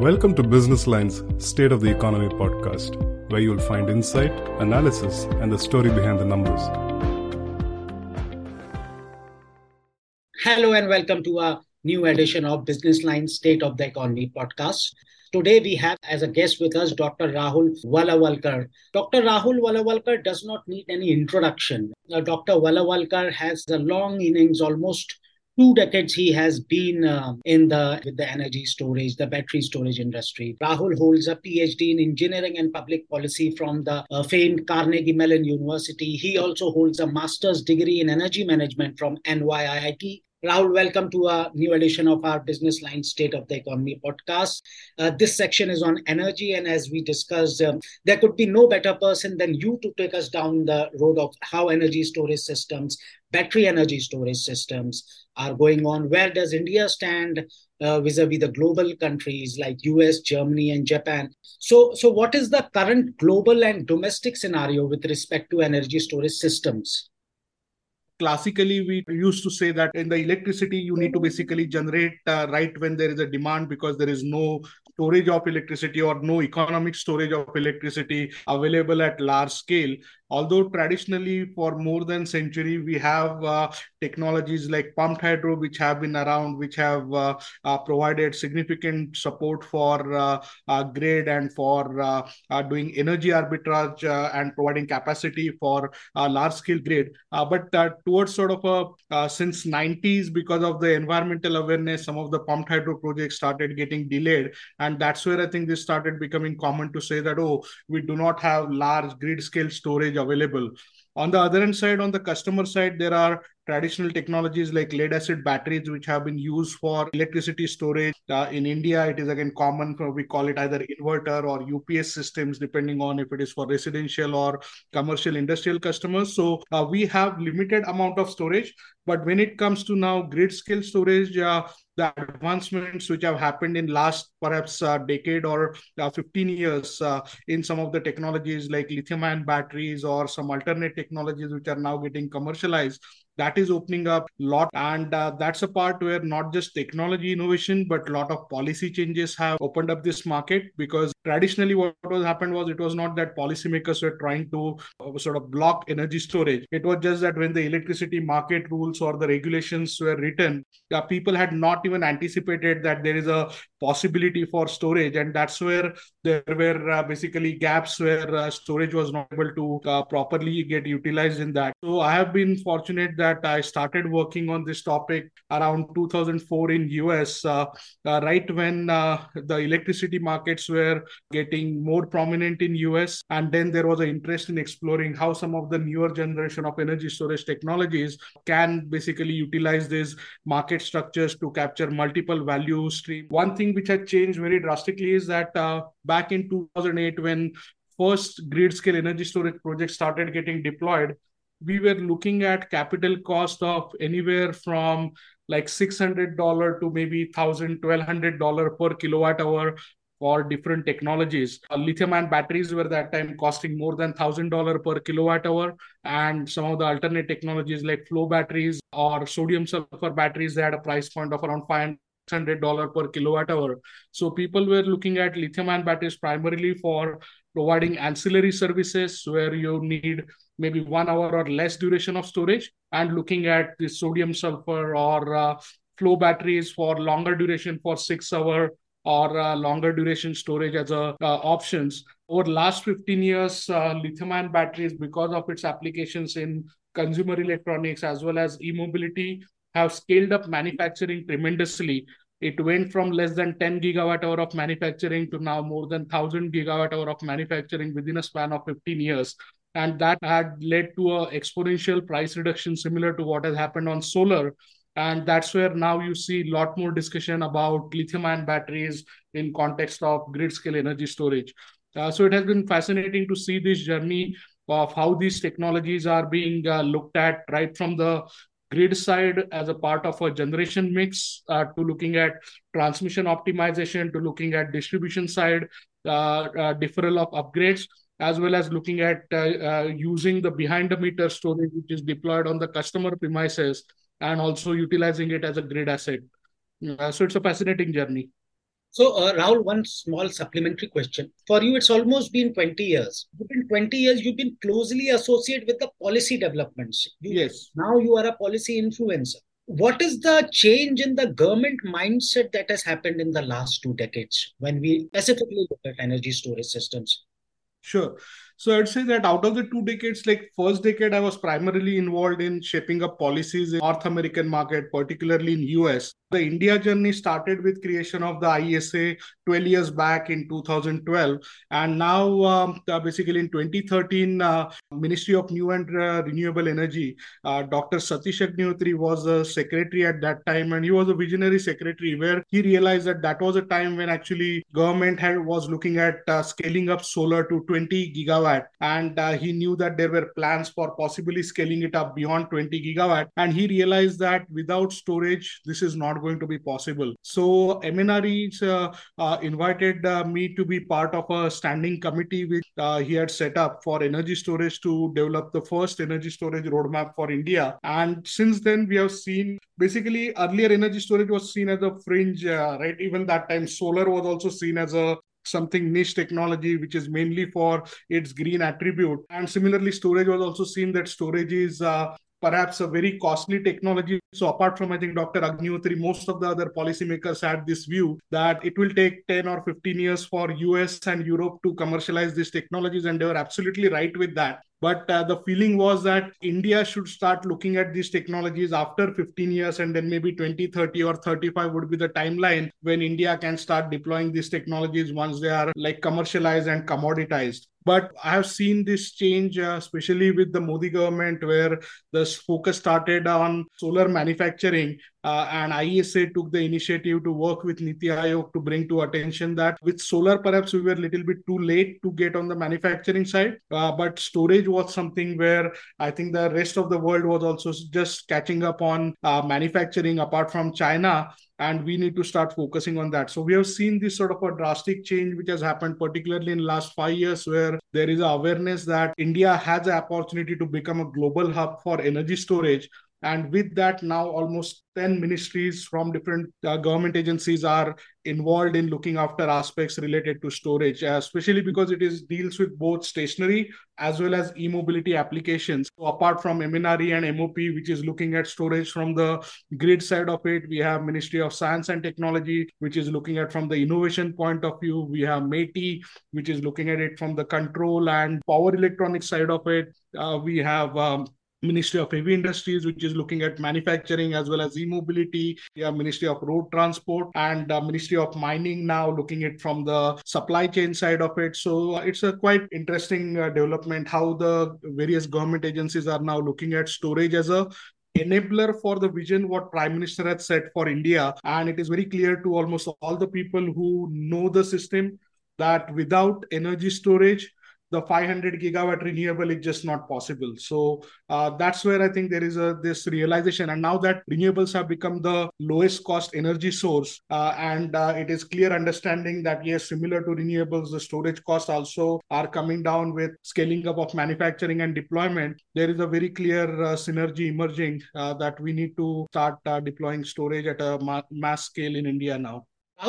Welcome to Business Line's State of the Economy podcast, where you'll find insight, analysis, and the story behind the numbers. Hello, and welcome to a new edition of Business Line State of the Economy podcast. Today we have as a guest with us Dr. Rahul Walawalkar. Dr. Rahul Walawalkar does not need any introduction. Uh, Dr. Walawalkar has a long innings, almost two decades he has been uh, in the with the energy storage the battery storage industry. Rahul holds a phd in engineering and public policy from the uh, famed carnegie mellon university. He also holds a master's degree in energy management from nyiit Rahul, welcome to a new edition of our Business Line State of the Economy podcast. Uh, this section is on energy, and as we discussed, um, there could be no better person than you to take us down the road of how energy storage systems, battery energy storage systems are going on. Where does India stand uh, vis-a-vis the global countries like US, Germany, and Japan? So, so what is the current global and domestic scenario with respect to energy storage systems? classically we used to say that in the electricity you need to basically generate uh, right when there is a demand because there is no storage of electricity or no economic storage of electricity available at large scale although traditionally for more than century we have uh, technologies like pumped hydro which have been around which have uh, uh, provided significant support for uh, uh, grid and for uh, doing energy arbitrage and providing capacity for large scale grid. But towards sort of a since 90s because of the environmental awareness some of the pumped hydro projects started getting delayed. And that's where i think this started becoming common to say that oh we do not have large grid scale storage available. On the other hand side, on the customer side, there are traditional technologies like lead acid batteries, which have been used for electricity storage. Uh, in India, it is again common we call it either inverter or UPS systems, depending on if it is for residential or commercial industrial customers. So uh, we have limited amount of storage, but when it comes to now grid scale storage, uh, the advancements which have happened in last perhaps uh, decade or uh, 15 years uh, in some of the technologies like lithium ion batteries or some alternate technologies which are now getting commercialized that is opening up a lot. And uh, that's a part where not just technology innovation but a lot of policy changes have opened up this market because traditionally what was happened was it was not that policymakers were trying to uh, sort of block energy storage. It was just that when the electricity market rules or the regulations were written uh, people had not even anticipated that there is a possibility for storage. And that's where there were uh, basically gaps where uh, storage was not able to uh, properly get utilized in that. So i have been fortunate that i started working on this topic around 2004 in us uh, right when the electricity markets were getting more prominent in us and then there was an interest in exploring how some of the newer generation of energy storage technologies can basically utilize these market structures to capture multiple value stream. One thing which had changed very drastically is that uh, back in 2008, when first grid scale energy storage projects started getting deployed, we were looking at capital cost of anywhere from like $600 to maybe $1,000, $1,200 per kilowatt hour for different technologies. Uh, lithium ion batteries were that time costing more than $1,000 per kilowatt hour. And some of the alternate technologies like flow batteries or sodium sulfur batteries, they had a price point of around 500 $600 per kilowatt hour. So people were looking at lithium ion batteries primarily for providing ancillary services where you need maybe one hour or less duration of storage and looking at the sodium sulfur or uh, flow batteries for longer duration for six hour or uh, longer duration storage as a uh, options over the last 15 years uh, lithium ion batteries because of its applications in consumer electronics as well as e-mobility have scaled up manufacturing tremendously. It went from less than 10 gigawatt hour of manufacturing to now more than 1000 gigawatt hour of manufacturing within a span of 15 years. And that had led to a exponential price reduction similar to what has happened on solar. And that's where now you see a lot more discussion about lithium ion batteries in context of grid scale energy storage. Uh, so it has been fascinating to see this journey of how these technologies are being uh, looked at right from the grid side as a part of a generation mix uh, to looking at transmission optimization to looking at distribution side uh, uh, deferral of upgrades as well as looking at uh, using the behind the meter storage which is deployed on the customer premises and also utilizing it as a grid asset uh, so it's a fascinating journey So, uh, Rahul, one small supplementary question. For you, it's almost been 20 years. Within 20 years, you've been closely associated with the policy developments. You, yes. Now you are a policy influencer. What is the change in the government mindset that has happened in the last two decades when we specifically look at energy storage systems? Sure. So I'd say that out of the two decades, like first decade, I was primarily involved in shaping up policies in North American market, particularly in US. The India journey started with creation of the IESA 12 years back in 2012, and now um, uh, basically in 2013, uh, Ministry of New and uh, Renewable Energy, uh, Dr. Satish Agnihotri was the secretary at that time, and he was a visionary secretary where he realized that that was a time when actually government had was looking at uh, scaling up solar to 20 gigawatt, and uh, he knew that there were plans for possibly scaling it up beyond 20 gigawatt, and he realized that without storage, this is not going to be possible. So MNRE uh, uh, invited uh, me to be part of a standing committee which uh, he had set up for energy storage to develop the first energy storage roadmap for India. And since then, we have seen basically earlier energy storage was seen as a fringe, uh, right? Even that time, solar was also seen as a something niche technology which is mainly for its green attribute. And similarly storage was also seen that storage is uh, perhaps a very costly technology. So apart from, I think, Dr. Agnihotri, most of the other policymakers had this view that it will take 10 or 15 years for US and Europe to commercialize these technologies. And they were absolutely right with that. But uh, the feeling was that India should start looking at these technologies after 15 years, and then maybe 2030 or 35 would be the timeline when India can start deploying these technologies once they are like commercialized and commoditized. But I have seen this change, uh, especially with the Modi government, where the focus started on solar manufacturing. Uh, and IESA took the initiative to work with Niti Aayog to bring to attention that with solar, perhaps we were a little bit too late to get on the manufacturing side. Uh, but storage was something where I think the rest of the world was also just catching up on uh, manufacturing apart from China and we need to start focusing on that. So we have seen this sort of a drastic change which has happened particularly in last 5 years where there is awareness that india has an opportunity to become a global hub for energy storage and with that now almost 10 ministries from different uh, government agencies are involved in looking after aspects related to storage uh, especially because it is deals with both stationary as well as e-mobility applications. So apart from mnre and mop which is looking at storage from the grid side of it we have ministry of science and technology which is looking at from the innovation point of view. We have MeitY which is looking at it from the control and power electronics side of it. Uh, we have um, Ministry of Heavy Industries, which is looking at manufacturing as well as e-mobility. Have Ministry of Road Transport and uh, Ministry of Mining now looking at from the supply chain side of it. So uh, it's a quite interesting uh, development how the various government agencies are now looking at storage as a enabler for the vision what prime minister had set for india and it is very clear to almost all the people who know the system that without energy storage the 500 gigawatt renewable is just not possible. So uh, that's where i think there is a this realization. And now that renewables have become the lowest cost energy source uh, and uh, it is clear understanding that yes similar to renewables the storage costs also are coming down with scaling up of manufacturing and deployment. There is a very clear uh, synergy emerging uh, that we need to start uh, deploying storage at a ma- mass scale in india now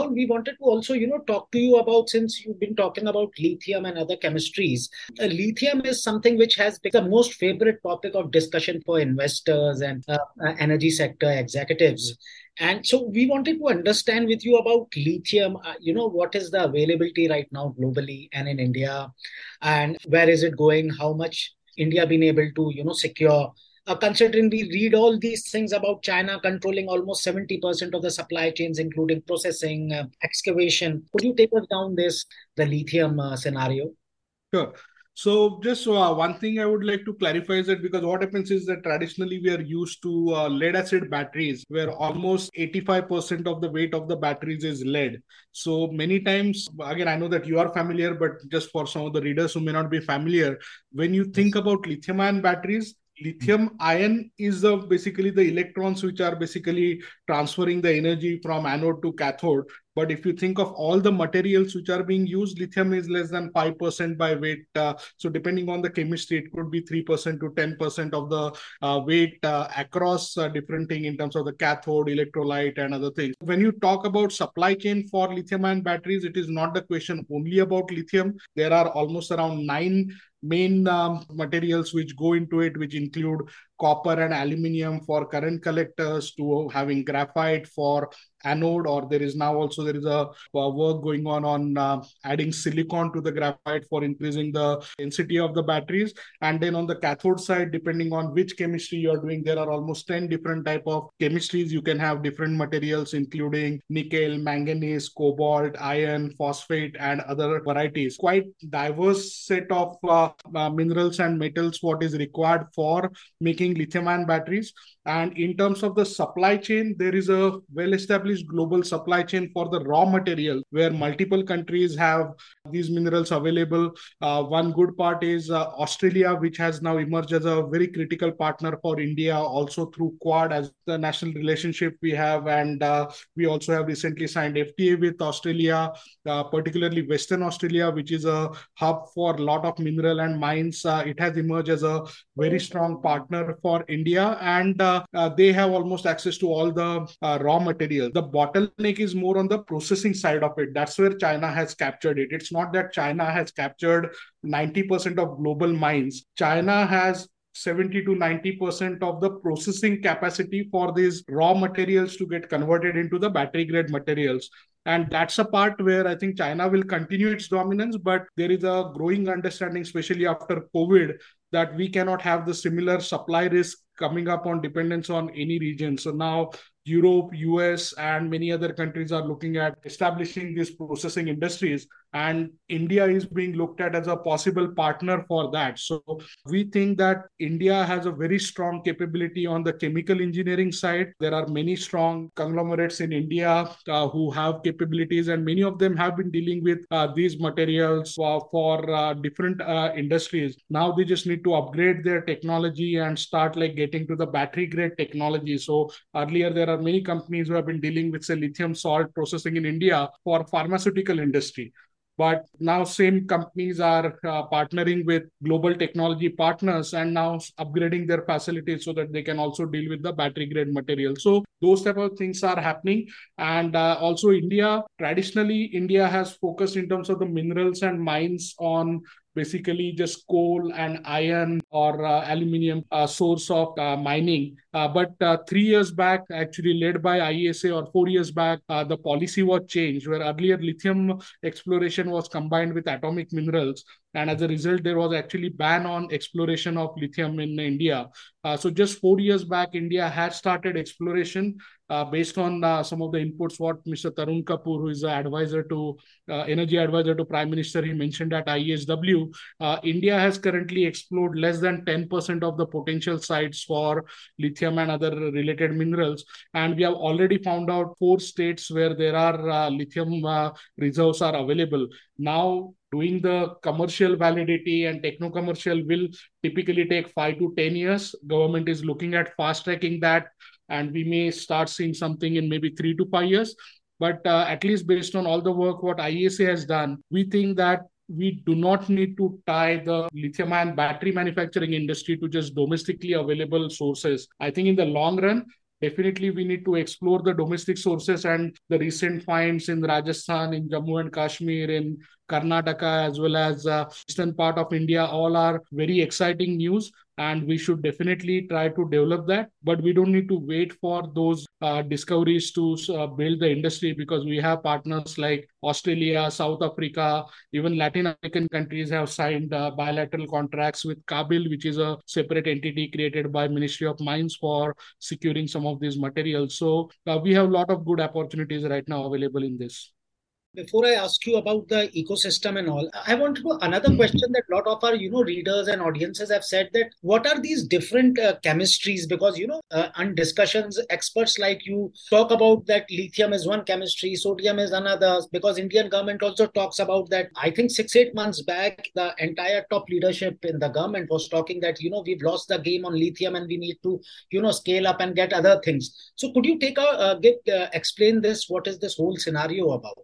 We wanted to also, you know, talk to you about since you've been talking about lithium and other chemistries. Uh, lithium is something which has become the most favorite topic of discussion for investors and uh, uh, energy sector executives. And so we wanted to understand with you about lithium. Uh, you know, what is the availability right now globally and in India, and where is it going? How much India been able to, you know, secure uh, considering we read all these things about China controlling almost 70% of the supply chains, including processing, uh, excavation. Could you take us down this, the lithium uh, scenario? Sure. So just uh, one thing I would like to clarify is that because what happens is that traditionally we are used to uh, lead acid batteries where almost 85% of the weight of the batteries is lead. So many times, again, I know that you are familiar, but just for some of the readers who may not be familiar, when you think about lithium ion batteries, lithium ion is the basically the electrons which are basically transferring the energy from anode to cathode but if you think of all the materials which are being used, lithium is less than 5% by weight. Uh, so depending on the chemistry, it could be 3% to 10% of the uh, weight uh, across uh, different thing in terms of the cathode, electrolyte and other things. When you talk about supply chain for lithium ion batteries, it is not the question only about lithium. There are almost around nine main um, materials which go into it, which include copper and aluminium for current collectors to having graphite for anode or there is now also there is a, a work going on on uh, adding silicon to the graphite for increasing the density of the batteries. And then on the cathode side depending on which chemistry you're doing there are almost 10 different type of chemistries. You can have different materials including nickel manganese cobalt iron phosphate and other varieties. Quite diverse set of uh, uh, minerals and metals what is required for making lithium ion batteries and in terms of the supply chain there is a well established global supply chain for the raw material where multiple countries have these minerals available. Uh, one good part is uh, Australia, which has now emerged as a very critical partner for India, also through Quad as the national relationship we have. And uh, we also have recently signed FTA with Australia, uh, particularly Western Australia, which is a hub for a lot of mineral and mines. Uh, it has emerged as a very strong partner for India, and uh, they have almost access to all the raw materials. The the bottleneck is more on the processing side of it. That's where China has captured it. It's not that China has captured 90% of global mines. China has 70 to 90% of the processing capacity for these raw materials to get converted into the battery grade materials. And that's a part where I think China will continue its dominance, but there is a growing understanding, especially after COVID, that we cannot have the similar supply risk coming up on dependence on any region. So now Europe, US, and many other countries are looking at establishing these processing industries and India is being looked at as a possible partner for that. So we think that India has a very strong capability on the chemical engineering side. There are many strong conglomerates in India uh, who have capabilities, and many of them have been dealing with uh, these materials for, for uh, different uh, industries. Now they just need to upgrade their technology and start like getting to the battery grade technology. So earlier there are many companies who have been dealing with say lithium salt processing in India for pharmaceutical industry but now same companies are uh, partnering with global technology partners and now upgrading their facilities so that they can also deal with the battery grade material. So those type of things are happening. And uh, also india traditionally india has focused in terms of the minerals and mines on basically just coal and iron or uh, aluminium uh, source of uh, mining. Uh, but uh, three years back, actually led by IESA, or four years back, uh, the policy was changed where earlier lithium exploration was combined with atomic minerals. And as a result, there was actually ban on exploration of lithium in India. so just four years back, India had started exploration uh, based on uh, some of the inputs what Mr. Tarun Kapoor, who is the advisor to uh, energy advisor to Prime Minister, he mentioned at IESW, uh, India has currently explored less than 10% of the potential sites for lithium and other related minerals. And we have already found out four states where there are uh, lithium reserves are available. Now, doing the commercial validity and techno commercial will typically take five to 10 years. Government is looking at fast tracking that and we may start seeing something in maybe three to five years. But uh, at least based on all the work what IESA has done, we think that we do not need to tie the lithium ion battery manufacturing industry to just domestically available sources. I think in the long run, definitely we need to explore the domestic sources and the recent finds in Rajasthan, in Jammu and Kashmir, in Karnataka, as well as uh, eastern part of India, all are very exciting news and we should definitely try to develop that but we don't need to wait for those uh, discoveries to uh, build the industry because we have partners like australia south africa even latin american countries have signed uh, bilateral contracts with kabil which is a separate entity created by ministry of mines for securing some of these materials. So uh, we have a lot of good opportunities right now available in this before I ask you about the ecosystem and all, I want to another question that a lot of our, you know, readers and audiences have said that what are these different uh, chemistries? Because, you know, uh, on discussions, experts like you talk about that lithium is one chemistry, sodium is another, because Indian government also talks about that. I think six, eight months back, the entire top leadership in the government was talking that, you know, we've lost the game on lithium and we need to, you know, scale up and get other things. So could you take a, uh, get, uh, explain this? What is this whole scenario about?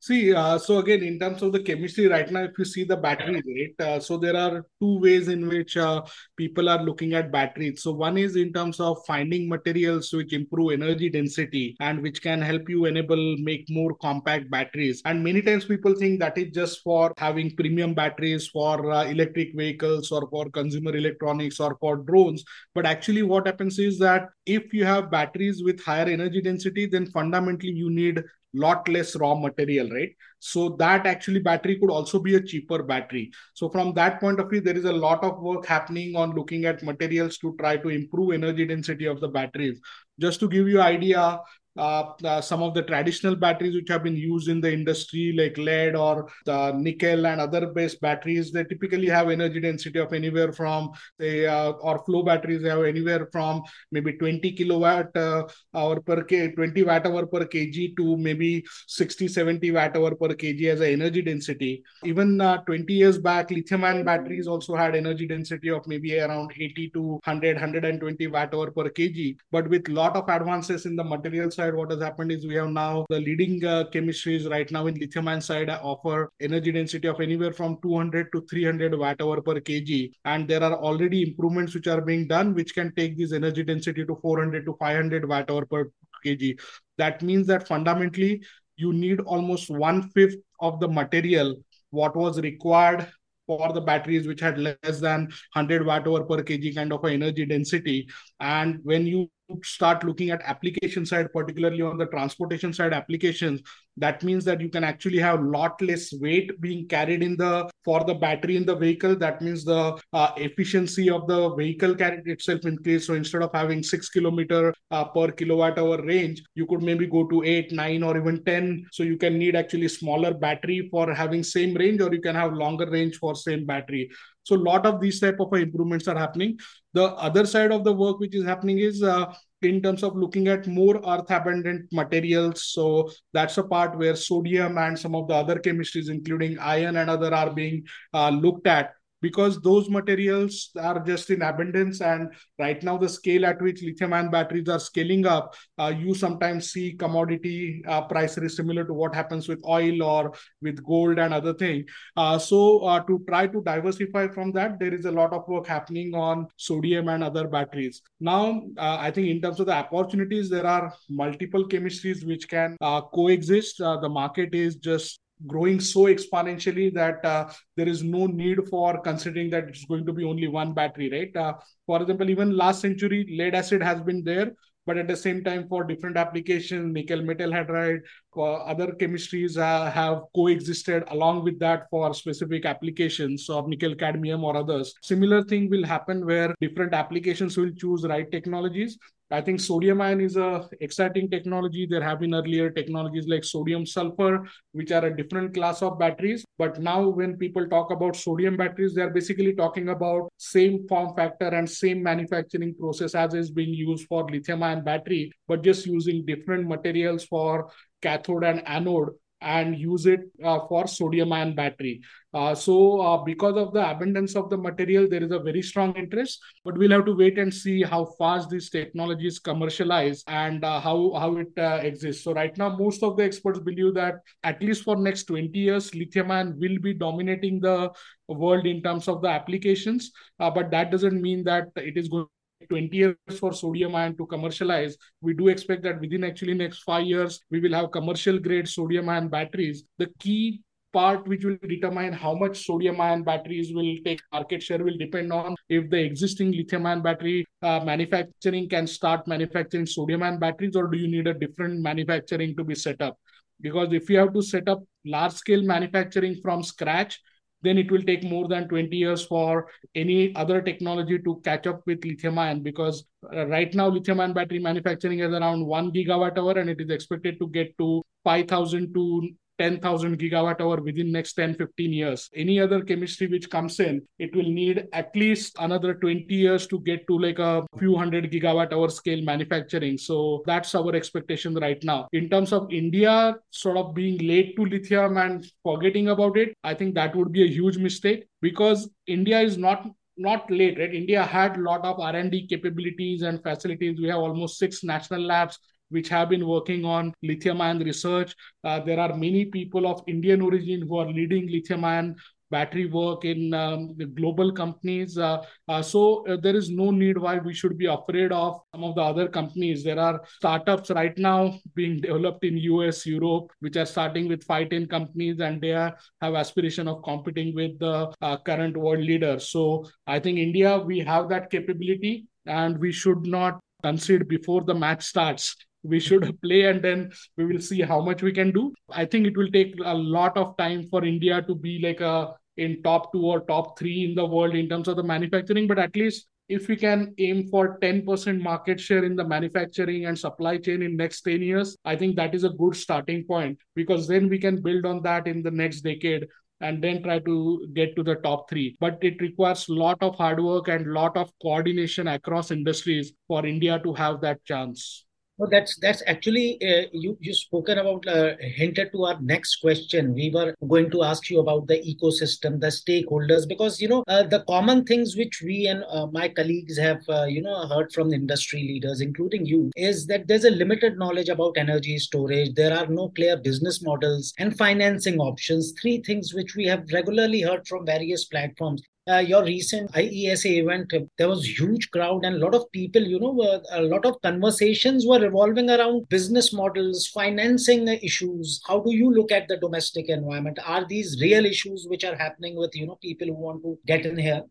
See, uh, so again, in terms of the chemistry right now, if you see the batteries, right? Uh, so there are two ways in which uh, people are looking at batteries. So one is in terms of finding materials which improve energy density and which can help you enable make more compact batteries. And many times people think that is just for having premium batteries for uh, electric vehicles or for consumer electronics or for drones. But actually, what happens is that if you have batteries with higher energy density, then fundamentally you need lot less raw material right? So that actually battery could also be a cheaper battery. So from that point of view there is a lot of work happening on looking at materials to try to improve energy density of the batteries. Just to give you idea uh, uh, some of the traditional batteries which have been used in the industry like lead or the nickel and other based batteries they typically have energy density of anywhere from say uh, or flow batteries have anywhere from maybe 20 kilowatt uh, hour per k 20 watt hour per kg to maybe 60 70 watt hour per kg as a energy density. Even uh, 20 years back lithium ion batteries also had energy density of maybe around 80 to 100 120 watt hour per kg but with lot of advances in the material side side, what has happened is we have now the leading uh, chemistries right now in lithium ion side offer energy density of anywhere from 200 to 300 watt hour per kg. And there are already improvements which are being done, which can take this energy density to 400 to 500 watt hour per kg. That means that fundamentally you need almost one fifth of the material what was required for the batteries which had less than 100 watt hour per kg kind of energy density and when you start looking at application side particularly on the transportation side applications that means that you can actually have lot less weight being carried in the for the battery in the vehicle. That means the uh, efficiency of the vehicle carried itself increase so instead of having 6 kilometer uh, per kilowatt hour range you could maybe go to 8 9 or even 10 so you can need actually smaller battery for having same range or you can have longer range for same battery. So a lot of these type of improvements are happening. The other side of the work which is happening is uh, in terms of looking at more earth abundant materials. So that's a part where sodium and some of the other chemistries, including iron and other, are being uh, looked at because those materials are just in abundance and right now the scale at which lithium ion batteries are scaling up uh, you sometimes see commodity uh, prices similar to what happens with oil or with gold and other thing. Uh, so uh, to try to diversify from that there is a lot of work happening on sodium and other batteries. Now uh, i think in terms of the opportunities there are multiple chemistries which can uh, coexist. The market is just growing so exponentially that uh, there is no need for considering that it's going to be only one battery, right? Uh, for example, even last century, lead acid has been there, but at the same time, for different applications, nickel metal hydride, uh, other chemistries uh, have coexisted along with that for specific applications of nickel cadmium or others. Similar thing will happen where different applications will choose right technologies I think sodium ion is a exciting technology. There have been earlier technologies like sodium sulfur, which are a different class of batteries. But now when people talk about sodium batteries, they're basically talking about same form factor and same manufacturing process as is being used for lithium ion battery, but just using different materials for cathode and anode and use it uh, for sodium ion battery. Uh, so uh, because of the abundance of the material, there is a very strong interest, but we'll have to wait and see how fast these technologies commercialize and uh, how, how it uh, exists. So right now, most of the experts believe that at least for next 20 years, lithium ion will be dominating the world in terms of the applications. Uh, but that doesn't mean that it is going 20 years for sodium ion to commercialize, we do expect that within actually next five years, we will have commercial grade sodium ion batteries. The key part which will determine how much sodium ion batteries will take market share will depend on if the existing lithium ion battery uh, manufacturing can start manufacturing sodium ion batteries or do you need a different manufacturing to be set up because if you have to set up large scale manufacturing from scratch then it will take more than 20 years for any other technology to catch up with lithium ion because uh, right now lithium ion battery manufacturing is around 1 gigawatt hour and it is expected to get to 5000 to 10,000 gigawatt hour within next 10, 15 years. Any other chemistry which comes in, it will need at least another 20 years to get to like a few hundred gigawatt hour scale manufacturing. So that's our expectation right now. In terms of India sort of being late to lithium and forgetting about it, I think that would be a huge mistake because India is not not late right india had a lot of r&d capabilities and facilities we have almost six national labs which have been working on lithium ion research. Uh, there are many people of Indian origin who are leading lithium ion battery work in um, the global companies. Uh, uh, so uh, there is no need why we should be afraid of some of the other companies. There are startups right now being developed in US, Europe, which are starting with five, 10 companies and they are, have aspiration of competing with the uh, current world leaders. So I think India, we have that capability and we should not concede before the match starts we should play and then we will see how much we can do. I think it will take a lot of time for india to be like a in top 2 or top 3 in the world in terms of the manufacturing. But at least if we can aim for 10% market share in the manufacturing and supply chain in next 10 years i think that is a good starting point because then we can build on that in the next decade and then try to get to the top 3 but it requires a lot of hard work and lot of coordination across industries for india to have that chance no, that's that's actually uh, you you spoken about uh, hinted to our next question. We were going to ask you about the ecosystem, the stakeholders, because you know uh, the common things which we and uh, my colleagues have uh, you know heard from industry leaders, including you, is that there's a limited knowledge about energy storage. There are no clear business models and financing options. Three things which we have regularly heard from various platforms uh, your recent IESA event, there was huge crowd and a lot of people, you know, uh, a lot of conversations were revolving around business models, financing issues. How do you look at the domestic environment? Are these real issues which are happening with, you know, people who want to get in here?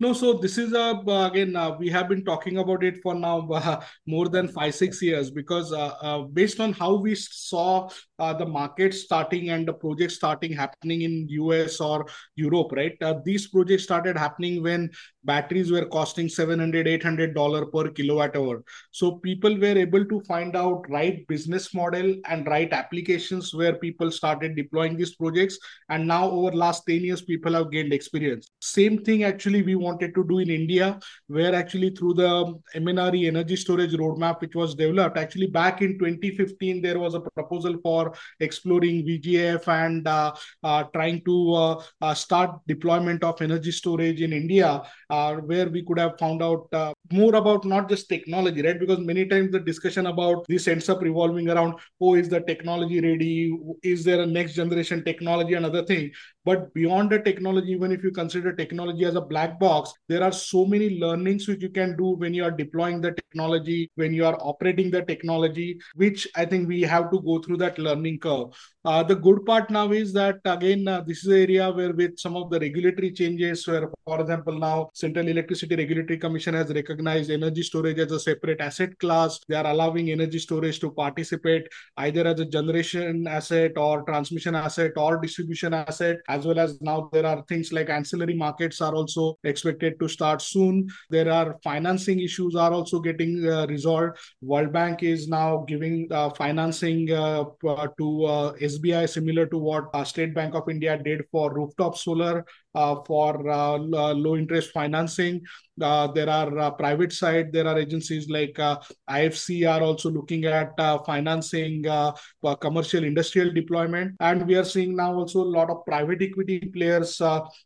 No, so this is a uh, again uh, we have been talking about it for now uh, more than five six years because uh, uh, based on how we saw uh, the market starting and the projects starting happening in US or Europe, right? these projects started happening when batteries were costing 700 800 dollar per kilowatt hour. So people were able to find out right business model and right applications where people started deploying these projects, and now over last ten years people have gained experience. Same thing actually we wanted to do in India, where actually through the MNRE energy storage roadmap, which was developed, actually back in 2015, there was a proposal for exploring VGF and uh, uh, trying to uh, uh, start deployment of energy storage in India, uh, where we could have found out more about not just technology, right? Because many times the discussion about this ends up revolving around, oh, is the technology ready? Is there a next generation technology? Another thing. But beyond the technology, even if you consider technology as a black box, there are so many learnings which you can do when you are deploying the technology, when you are operating the technology, which I think we have to go through that learning curve. Uh, the good part now is that again, uh, this is an area where with some of the regulatory changes, where for example now Central Electricity Regulatory Commission has recognized energy storage as a separate asset class. They are allowing energy storage to participate either as a generation asset or transmission asset or distribution asset as well as now there are things like ancillary markets are also expected to start soon. There are financing issues are also getting uh, resolved. World Bank is now giving uh, financing uh, to uh, SBI similar to what uh, State Bank of India did for rooftop solar uh, Uh, for uh, uh, low interest financing. Uh, there are uh, private side, there are agencies like IFC are also looking at financing commercial industrial deployment. And we are seeing now also a lot of private equity players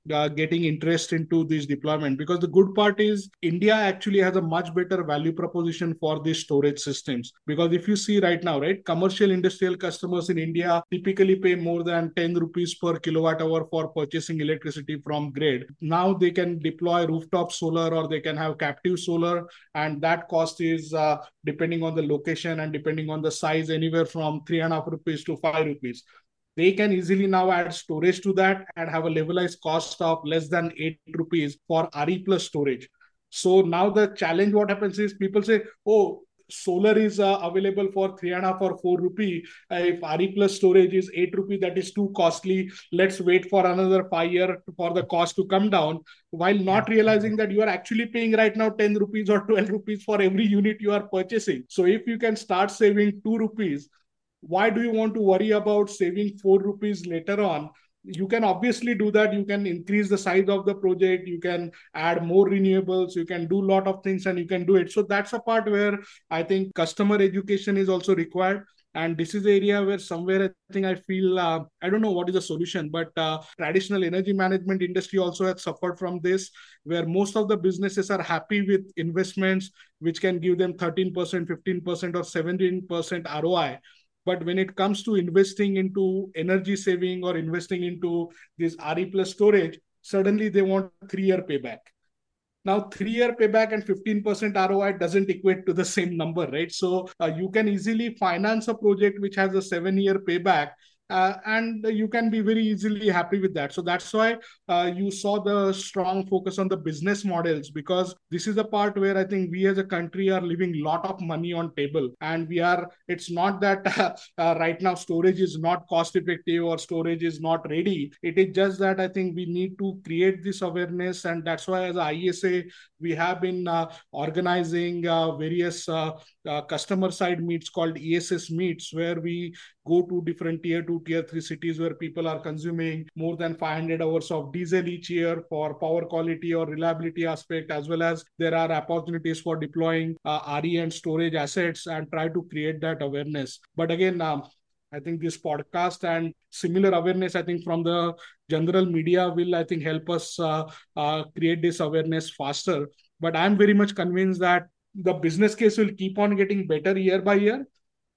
getting interest into this deployment because the good part is India actually has a much better value proposition for these storage systems. Because if you see right now, right, commercial industrial customers in India typically pay more than 10 rupees per kilowatt hour for purchasing electricity from grid. Now they can deploy rooftop solar or they can have captive solar, and that cost is uh, depending on the location and depending on the size, anywhere from three and a half rupees to five rupees. They can easily now add storage to that and have a levelized cost of less than eight rupees for RE plus storage. So now the challenge, what happens is people say, oh, solar is uh, available for three and a half or four rupee. Uh, if RE plus storage is eight rupee, that is too costly. Let's wait for another five year for the cost to come down. While not realizing that you are actually paying right now 10 rupees or 12 rupees for every unit you are purchasing. So if you can start saving two rupees why do you want to worry about saving 4 rupees later on you can obviously do that. You can increase the size of the project. You can add more renewables. You can do a lot of things and you can do it. So that's a part where i think customer education is also required. And this is the area where somewhere i think i feel uh, i don't know what is the solution but uh, traditional energy management industry also has suffered from this where most of the businesses are happy with investments which can give them 13% 15% or 17% roi but when it comes to investing into energy saving or investing into this RE plus storage, suddenly they want three year payback. Now, three year payback and 15% ROI doesn't equate to the same number, right? So uh, you can easily finance a project which has a seven year payback uh, and you can be very easily happy with that. So that's why uh, you saw the strong focus on the business models because this is the part where i think we as a country are leaving lot of money on table. And we are it's not that uh, right now storage is not cost effective or storage is not ready. It is just that i think we need to create this awareness. And that's why as a iesa we have been uh, organizing uh, various uh, customer side meets called ess meets where we go to different tier 2 tier 3 cities where people are consuming more than 500 hours of diesel each year for power quality or reliability aspect as well as there are opportunities for deploying uh, re and storage assets and try to create that awareness but again um, I think this podcast and similar awareness, I think from the general media will, I think, help us uh, uh, create this awareness faster. But I'm very much convinced that the business case will keep on getting better year by year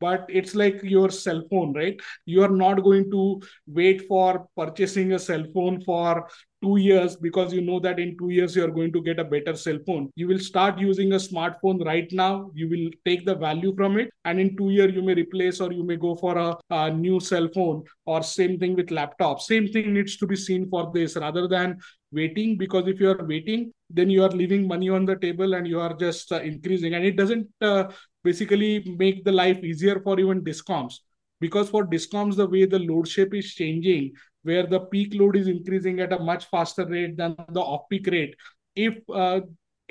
but it's like your cell phone right? You are not going to wait for purchasing a cell phone for two years because you know that in two years you are going to get a better cell phone. You will start using a smartphone right now. You will take the value from it. And in two years you may replace or you may go for a, a new cell phone or same thing with laptop. Same thing needs to be seen for this. Rather than waiting because if you are waiting then you are leaving money on the table and you are just uh, increasing. And it doesn't uh, basically make the life easier for even discoms. Because for discoms the way the load shape is changing where the peak load is increasing at a much faster rate than the off peak rate if uh,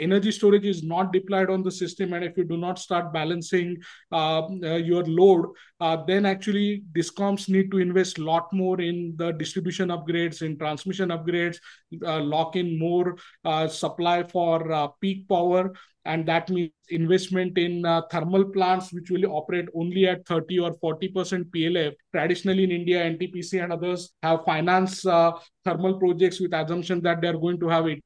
energy storage is not deployed on the system and if you do not start balancing uh, uh, your load uh, then actually discoms need to invest a lot more in the distribution upgrades in transmission upgrades uh, lock in more uh, supply for peak power and that means investment in uh, thermal plants which will operate only at 30 or 40% PLF. Traditionally in India, NTPC and others have financed uh, thermal projects with assumption that they are going to have 80%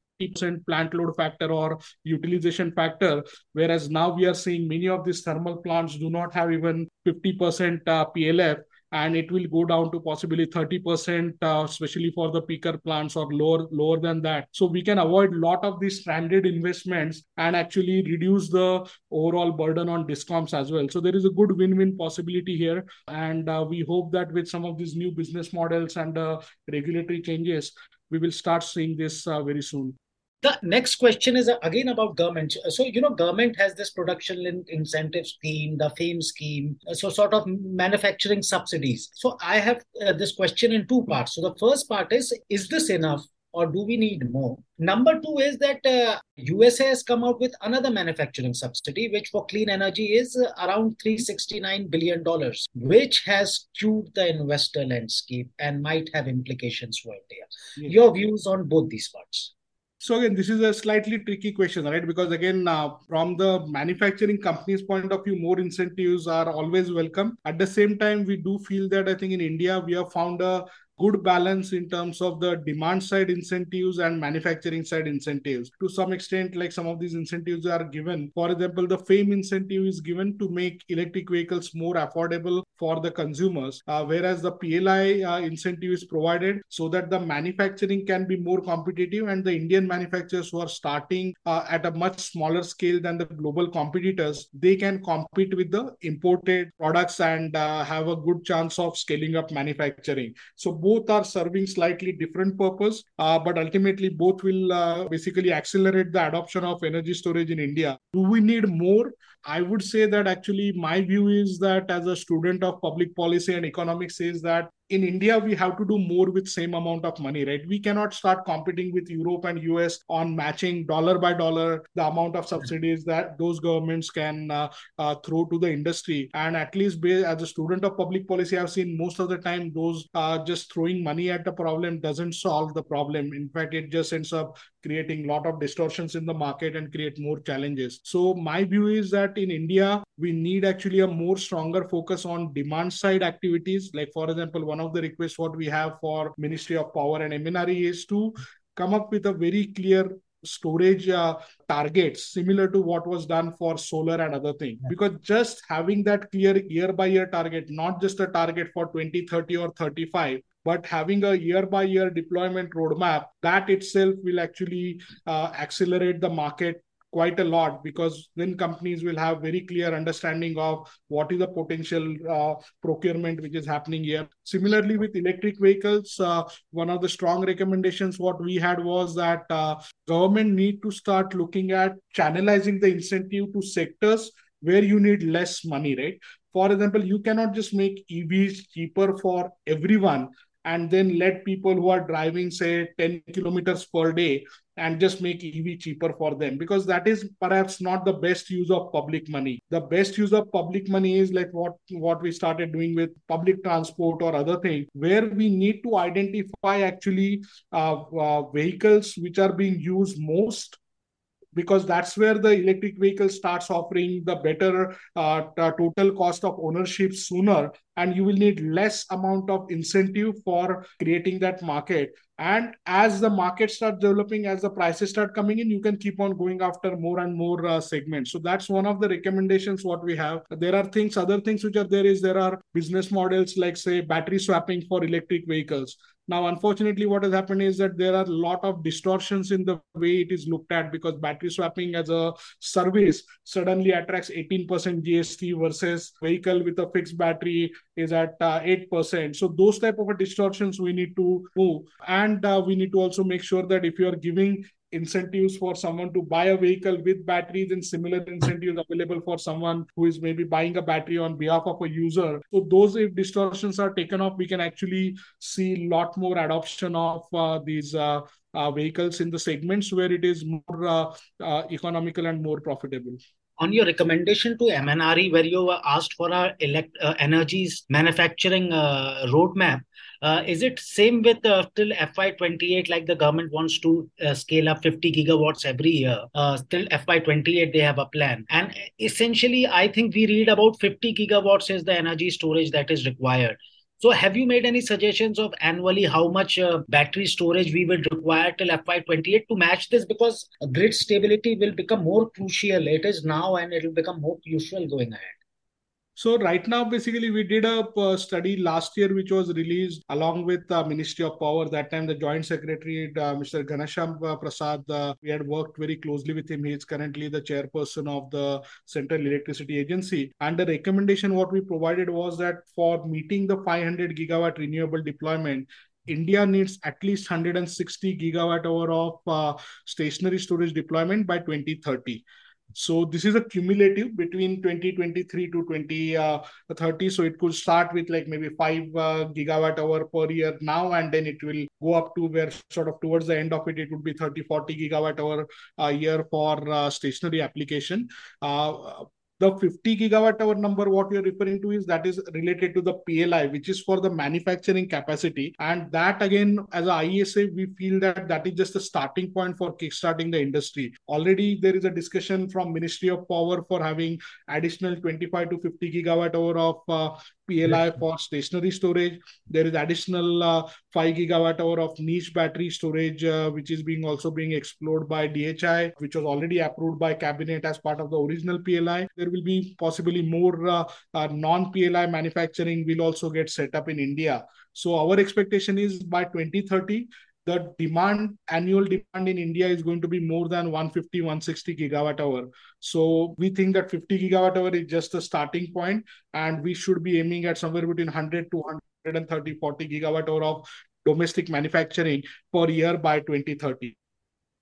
plant load factor or utilization factor, whereas now we are seeing many of these thermal plants do not have even 50% uh, PLF and it will go down to possibly 30%, uh, especially for the peaker plants or lower, lower than that. So we can avoid a lot of these stranded investments and actually reduce the overall burden on discoms as well. So there is a good win-win possibility here. And uh, we hope that with some of these new business models and uh, regulatory changes, we will start seeing this uh, very soon the next question is uh, again about government so you know government has this production incentive scheme the fame scheme uh, so sort of manufacturing subsidies so i have uh, this question in two parts so the first part is is this enough or do we need more? Number two is that uh, USA has come out with another manufacturing subsidy, which for clean energy is uh, around 369 billion dollars, which has skewed the investor landscape and might have implications for India. Yes. Your views on both these parts? So again, this is a slightly tricky question, right? Because again, uh, from the manufacturing company's point of view, more incentives are always welcome. At the same time, we do feel that I think in India we have found a good balance in terms of the demand side incentives and manufacturing side incentives. To some extent, like some of these incentives are given. For example, the FAME incentive is given to make electric vehicles more affordable for the consumers, uh, whereas the PLI uh, incentive is provided so that the manufacturing can be more competitive and the Indian manufacturers who are starting uh, at a much smaller scale than the global competitors, they can compete with the imported products and uh, have a good chance of scaling up manufacturing. So both are serving slightly different purpose, uh, but ultimately both will uh, basically accelerate the adoption of energy storage in India. Do we need more? I would say that actually my view is that as a student of public policy and economics is that in India, we have to do more with same amount of money, right? We cannot start competing with Europe and US on matching dollar by dollar the amount of subsidies that those governments can uh, uh, throw to the industry. And at least as a student of public policy, I've seen most of the time those uh, just throwing money at the problem doesn't solve the problem. In fact, it just ends up creating a lot of distortions in the market and create more challenges. So my view is that in India, we need actually a more stronger focus on demand side activities. Like for example, one of the requests what we have for Ministry of Power and MNRE is to come up with a very clear storage uh, targets similar to what was done for solar and other things yeah. because just having that clear year by year target not just a target for 2030 or 35 but having a year by year deployment roadmap that itself will actually uh, accelerate the market quite a lot because then companies will have very clear understanding of what is the potential uh, procurement which is happening here. Similarly with electric vehicles uh, one of the strong recommendations what we had was that uh, government need to start looking at channelizing the incentive to sectors where you need less money right? For example you cannot just make evs cheaper for everyone and then let people who are driving say 10 kilometers per day and just make ev cheaper for them because that is perhaps not the best use of public money. The best use of public money is like what what we started doing with public transport or other things where we need to identify actually uh, uh, vehicles which are being used most because that's where the electric vehicle starts offering the better uh, total cost of ownership sooner and you will need less amount of incentive for creating that market. And as the market starts developing as the prices start coming in you can keep on going after more and more uh, segments. So that's one of the recommendations what we have. There are things other things which are there is there are business models like say battery swapping for electric vehicles now, unfortunately, what has happened is that there are a lot of distortions in the way it is looked at because battery swapping as a service suddenly attracts 18% GST versus vehicle with a fixed battery is at uh, 8%. So those type of distortions we need to move. And uh, we need to also make sure that if you are giving incentives for someone to buy a vehicle with batteries and similar incentives available for someone who is maybe buying a battery on behalf of a user. So those if distortions are taken off, we can actually see a lot more adoption of uh, these uh, uh, vehicles in the segments where it is more uh, uh, economical and more profitable on your recommendation to MNRE, where you were asked for a elect, uh, energies manufacturing uh, roadmap, is it same with uh, till FY28, like the government wants to uh, scale up 50 gigawatts every year? Uh, till FY28, they have a plan. And essentially, I think we read about 50 gigawatts is the energy storage that is required. So, have you made any suggestions of annually how much uh, battery storage we will require till FY28 to match this? Because grid stability will become more crucial. It is now and it will become more crucial going ahead. So right now, basically, we did a uh, study last year, which was released along with the Ministry of Power. That time, the Joint Secretary, uh, Mr. Ghanshyam uh, Prasad, uh, we had worked very closely with him. He is currently the chairperson of the Central Electricity Agency. And the recommendation what we provided was that for meeting the 500 gigawatt renewable deployment, India needs at least 160 gigawatt hour of uh, stationary storage deployment by 2030. So this is a cumulative between 2023 to 2030. So it could start with like maybe five uh, gigawatt hour per year now, and then it will go up to where sort of towards the end of it, it would be 30, 40 gigawatt hour a year for uh, stationary application. The 50 gigawatt hour number what you're referring to is that is related to the pli which is for the manufacturing capacity. And that again as a iesa we feel that that is just a starting point for kickstarting the industry. Already there is a discussion from ministry of power for having additional 25 to 50 gigawatt hour of uh, PLI for stationary storage. There is additional uh, 5 gigawatt hour of niche battery storage, uh, which is being also being explored by DHI, which was already approved by cabinet as part of the original PLI. There will be possibly more uh, uh non-PLI manufacturing will also get set up in India. So our expectation is by 2030, the demand annual demand in india is going to be more than 150 160 gigawatt hour. So we think that 50 gigawatt hour is just a starting point and we should be aiming at somewhere between 100 to 130 40 gigawatt hour of domestic manufacturing per year by 2030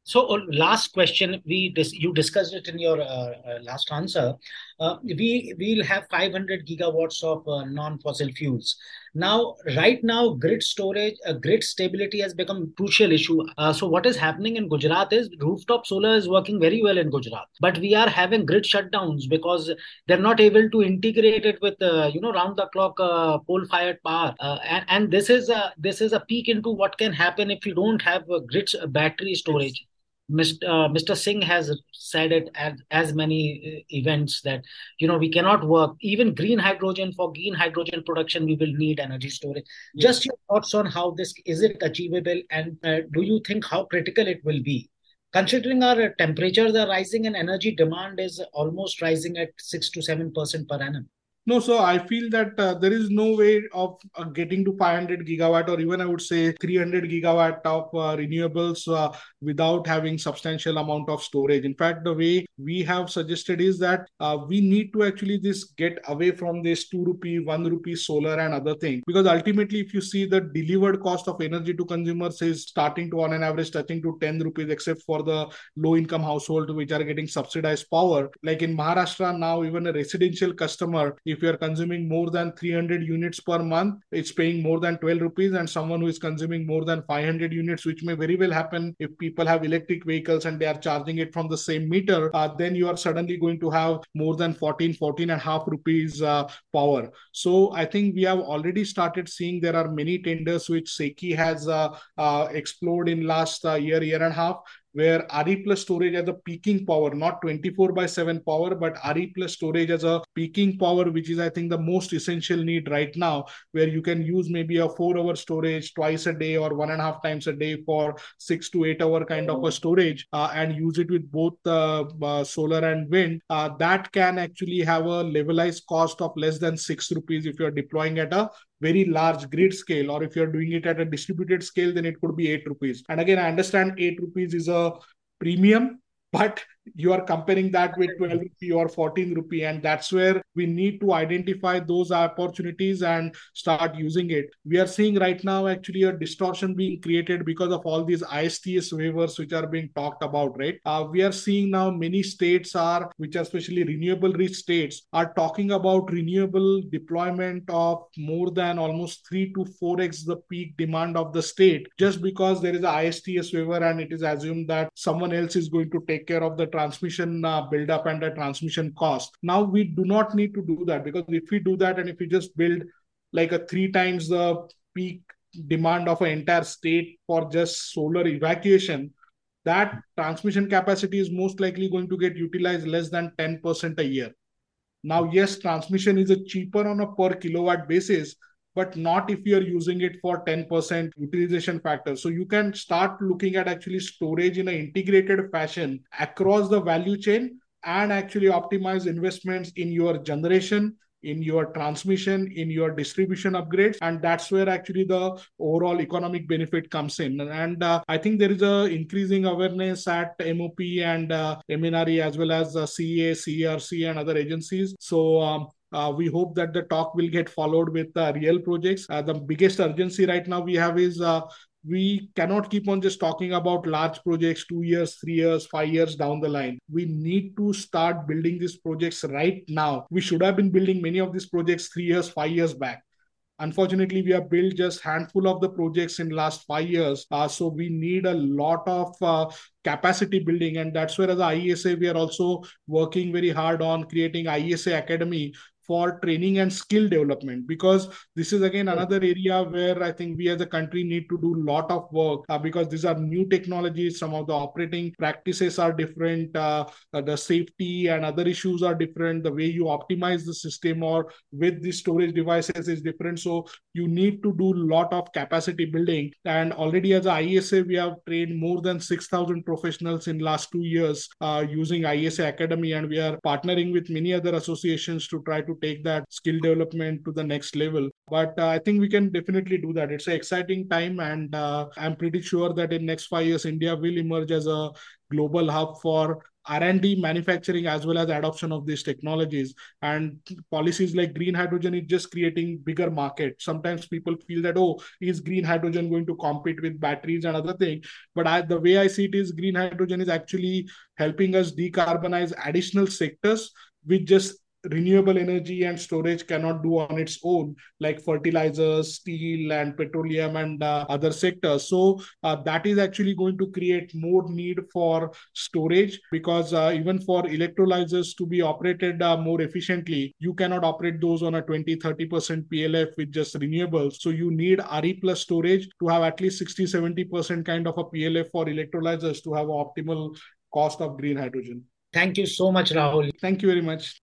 so uh, last question, we dis- you discussed it in your uh, uh, last answer. Uh, we will have 500 gigawatts of uh, non-fossil fuels, Now, right now, grid storage, uh, grid stability has become a crucial issue. Uh, so, what is happening in Gujarat is rooftop solar is working very well in Gujarat, but we are having grid shutdowns because they're not able to integrate it with, uh, you know, round the clock uh, coal fired power. Uh, and, and this is a this is a peek into what can happen if you don't have grid battery storage. Mr. Uh, Mr. Singh has said it at as many uh, events that you know we cannot work even green hydrogen for green hydrogen production we will need energy storage. Yes. Just your thoughts on how this is it achievable and uh, do you think how critical it will be? Considering our temperatures are rising and energy demand is almost rising at six to seven percent per annum. No, so I feel that uh, there is no way of uh, getting to 500 gigawatt or even I would say 300 gigawatt of uh, renewables uh, without having substantial amount of storage. In fact, the way we have suggested is that uh, we need to actually just get away from this 2 rupee, 1 rupee solar and other thing because ultimately if you see the delivered cost of energy to consumers is starting to on an average touching to 10 rupees except for the low income household which are getting subsidized power. Like in Maharashtra now even a residential customer if you are consuming more than 300 units per month it's paying more than 12 rupees and someone who is consuming more than 500 units which may very well happen if people have electric vehicles and they are charging it from the same meter uh, then you are suddenly going to have more than 14 14 and a half rupees uh, power. So i think we have already started seeing there are many tenders which SECI has uh, uh explored in last uh, year year and a half where RE plus storage has a peaking power, not 24 by 7 power, but RE plus storage as a peaking power, which is, I think, the most essential need right now, where you can use maybe a four hour storage twice a day or one and a half times a day for six to eight hour kind of a storage uh, and use it with both uh, uh, solar and wind. Uh, that can actually have a levelized cost of less than six rupees if you're deploying at a very large grid scale or if you're doing it at a distributed scale then it could be 8 rupees. And again i understand 8 rupees is a premium but you are comparing that with 12 rupee or 14 rupee and that's where we need to identify those opportunities and start using it. We are seeing right now actually a distortion being created because of all these ISTS waivers which are being talked about right? Uh, we are seeing now many states are which are especially renewable rich states are talking about renewable deployment of more than almost 3 to 4x the peak demand of the state just because there is a ISTS waiver and it is assumed that someone else is going to take care of the transmission uh, build up and the transmission cost. Now we do not need to do that because if we do that and if we just build like a three times the peak demand of an entire state for just solar evacuation, that transmission capacity is most likely going to get utilized less than 10% a year. Now, yes, transmission is a cheaper on a per kilowatt basis, but not if you're using it for 10% utilization factor. So you can start looking at actually storage in an integrated fashion across the value chain and actually optimize investments in your generation in your transmission in your distribution upgrades. And that's where actually the overall economic benefit comes in. And uh, i think there is a increasing awareness at mop and uh, mnre as well as uh, CEA CERC and other agencies. So um, we hope that the talk will get followed with uh, real projects. Uh, the biggest urgency right now we have is uh, we cannot keep on just talking about large projects two years, three years, five years down the line. We need to start building these projects right now. We should have been building many of these projects three years, five years back unfortunately we have built just handful of the projects in last five years uh, so we need a lot of uh, capacity building and that's where as iesa we are also working very hard on creating iesa academy for training and skill development because this is again another area where i think we as a country need to do a lot of work uh, because these are new technologies some of the operating practices are different uh, uh, the safety and other issues are different the way you optimize the system or with the storage devices is different. So you need to do a lot of capacity building. And already as a iesa we have trained more than 6000 professionals in last 2 years uh, using iesa academy. And we are partnering with many other associations to try to to take that skill development to the next level but uh, i think we can definitely do that it's an exciting time and uh, i'm pretty sure that in next 5 years india will emerge as a global hub for R&D manufacturing as well as adoption of these technologies and policies like green hydrogen is just creating bigger market. Sometimes people feel that, oh, is green hydrogen going to compete with batteries and other things? But I, the way I see it is green hydrogen is actually helping us decarbonize additional sectors which just renewable energy and storage cannot do on its own, like fertilizers, steel, and petroleum and uh, other sectors. So uh, that is actually going to create more need for storage because uh, even for electrolyzers to be operated uh, more efficiently, you cannot operate those on a 20 30% PLF with just renewables. So you need RE plus storage to have at least 60 70% kind of a PLF for electrolyzers to have optimal cost of green hydrogen. Thank you so much, Rahul. Thank you very much.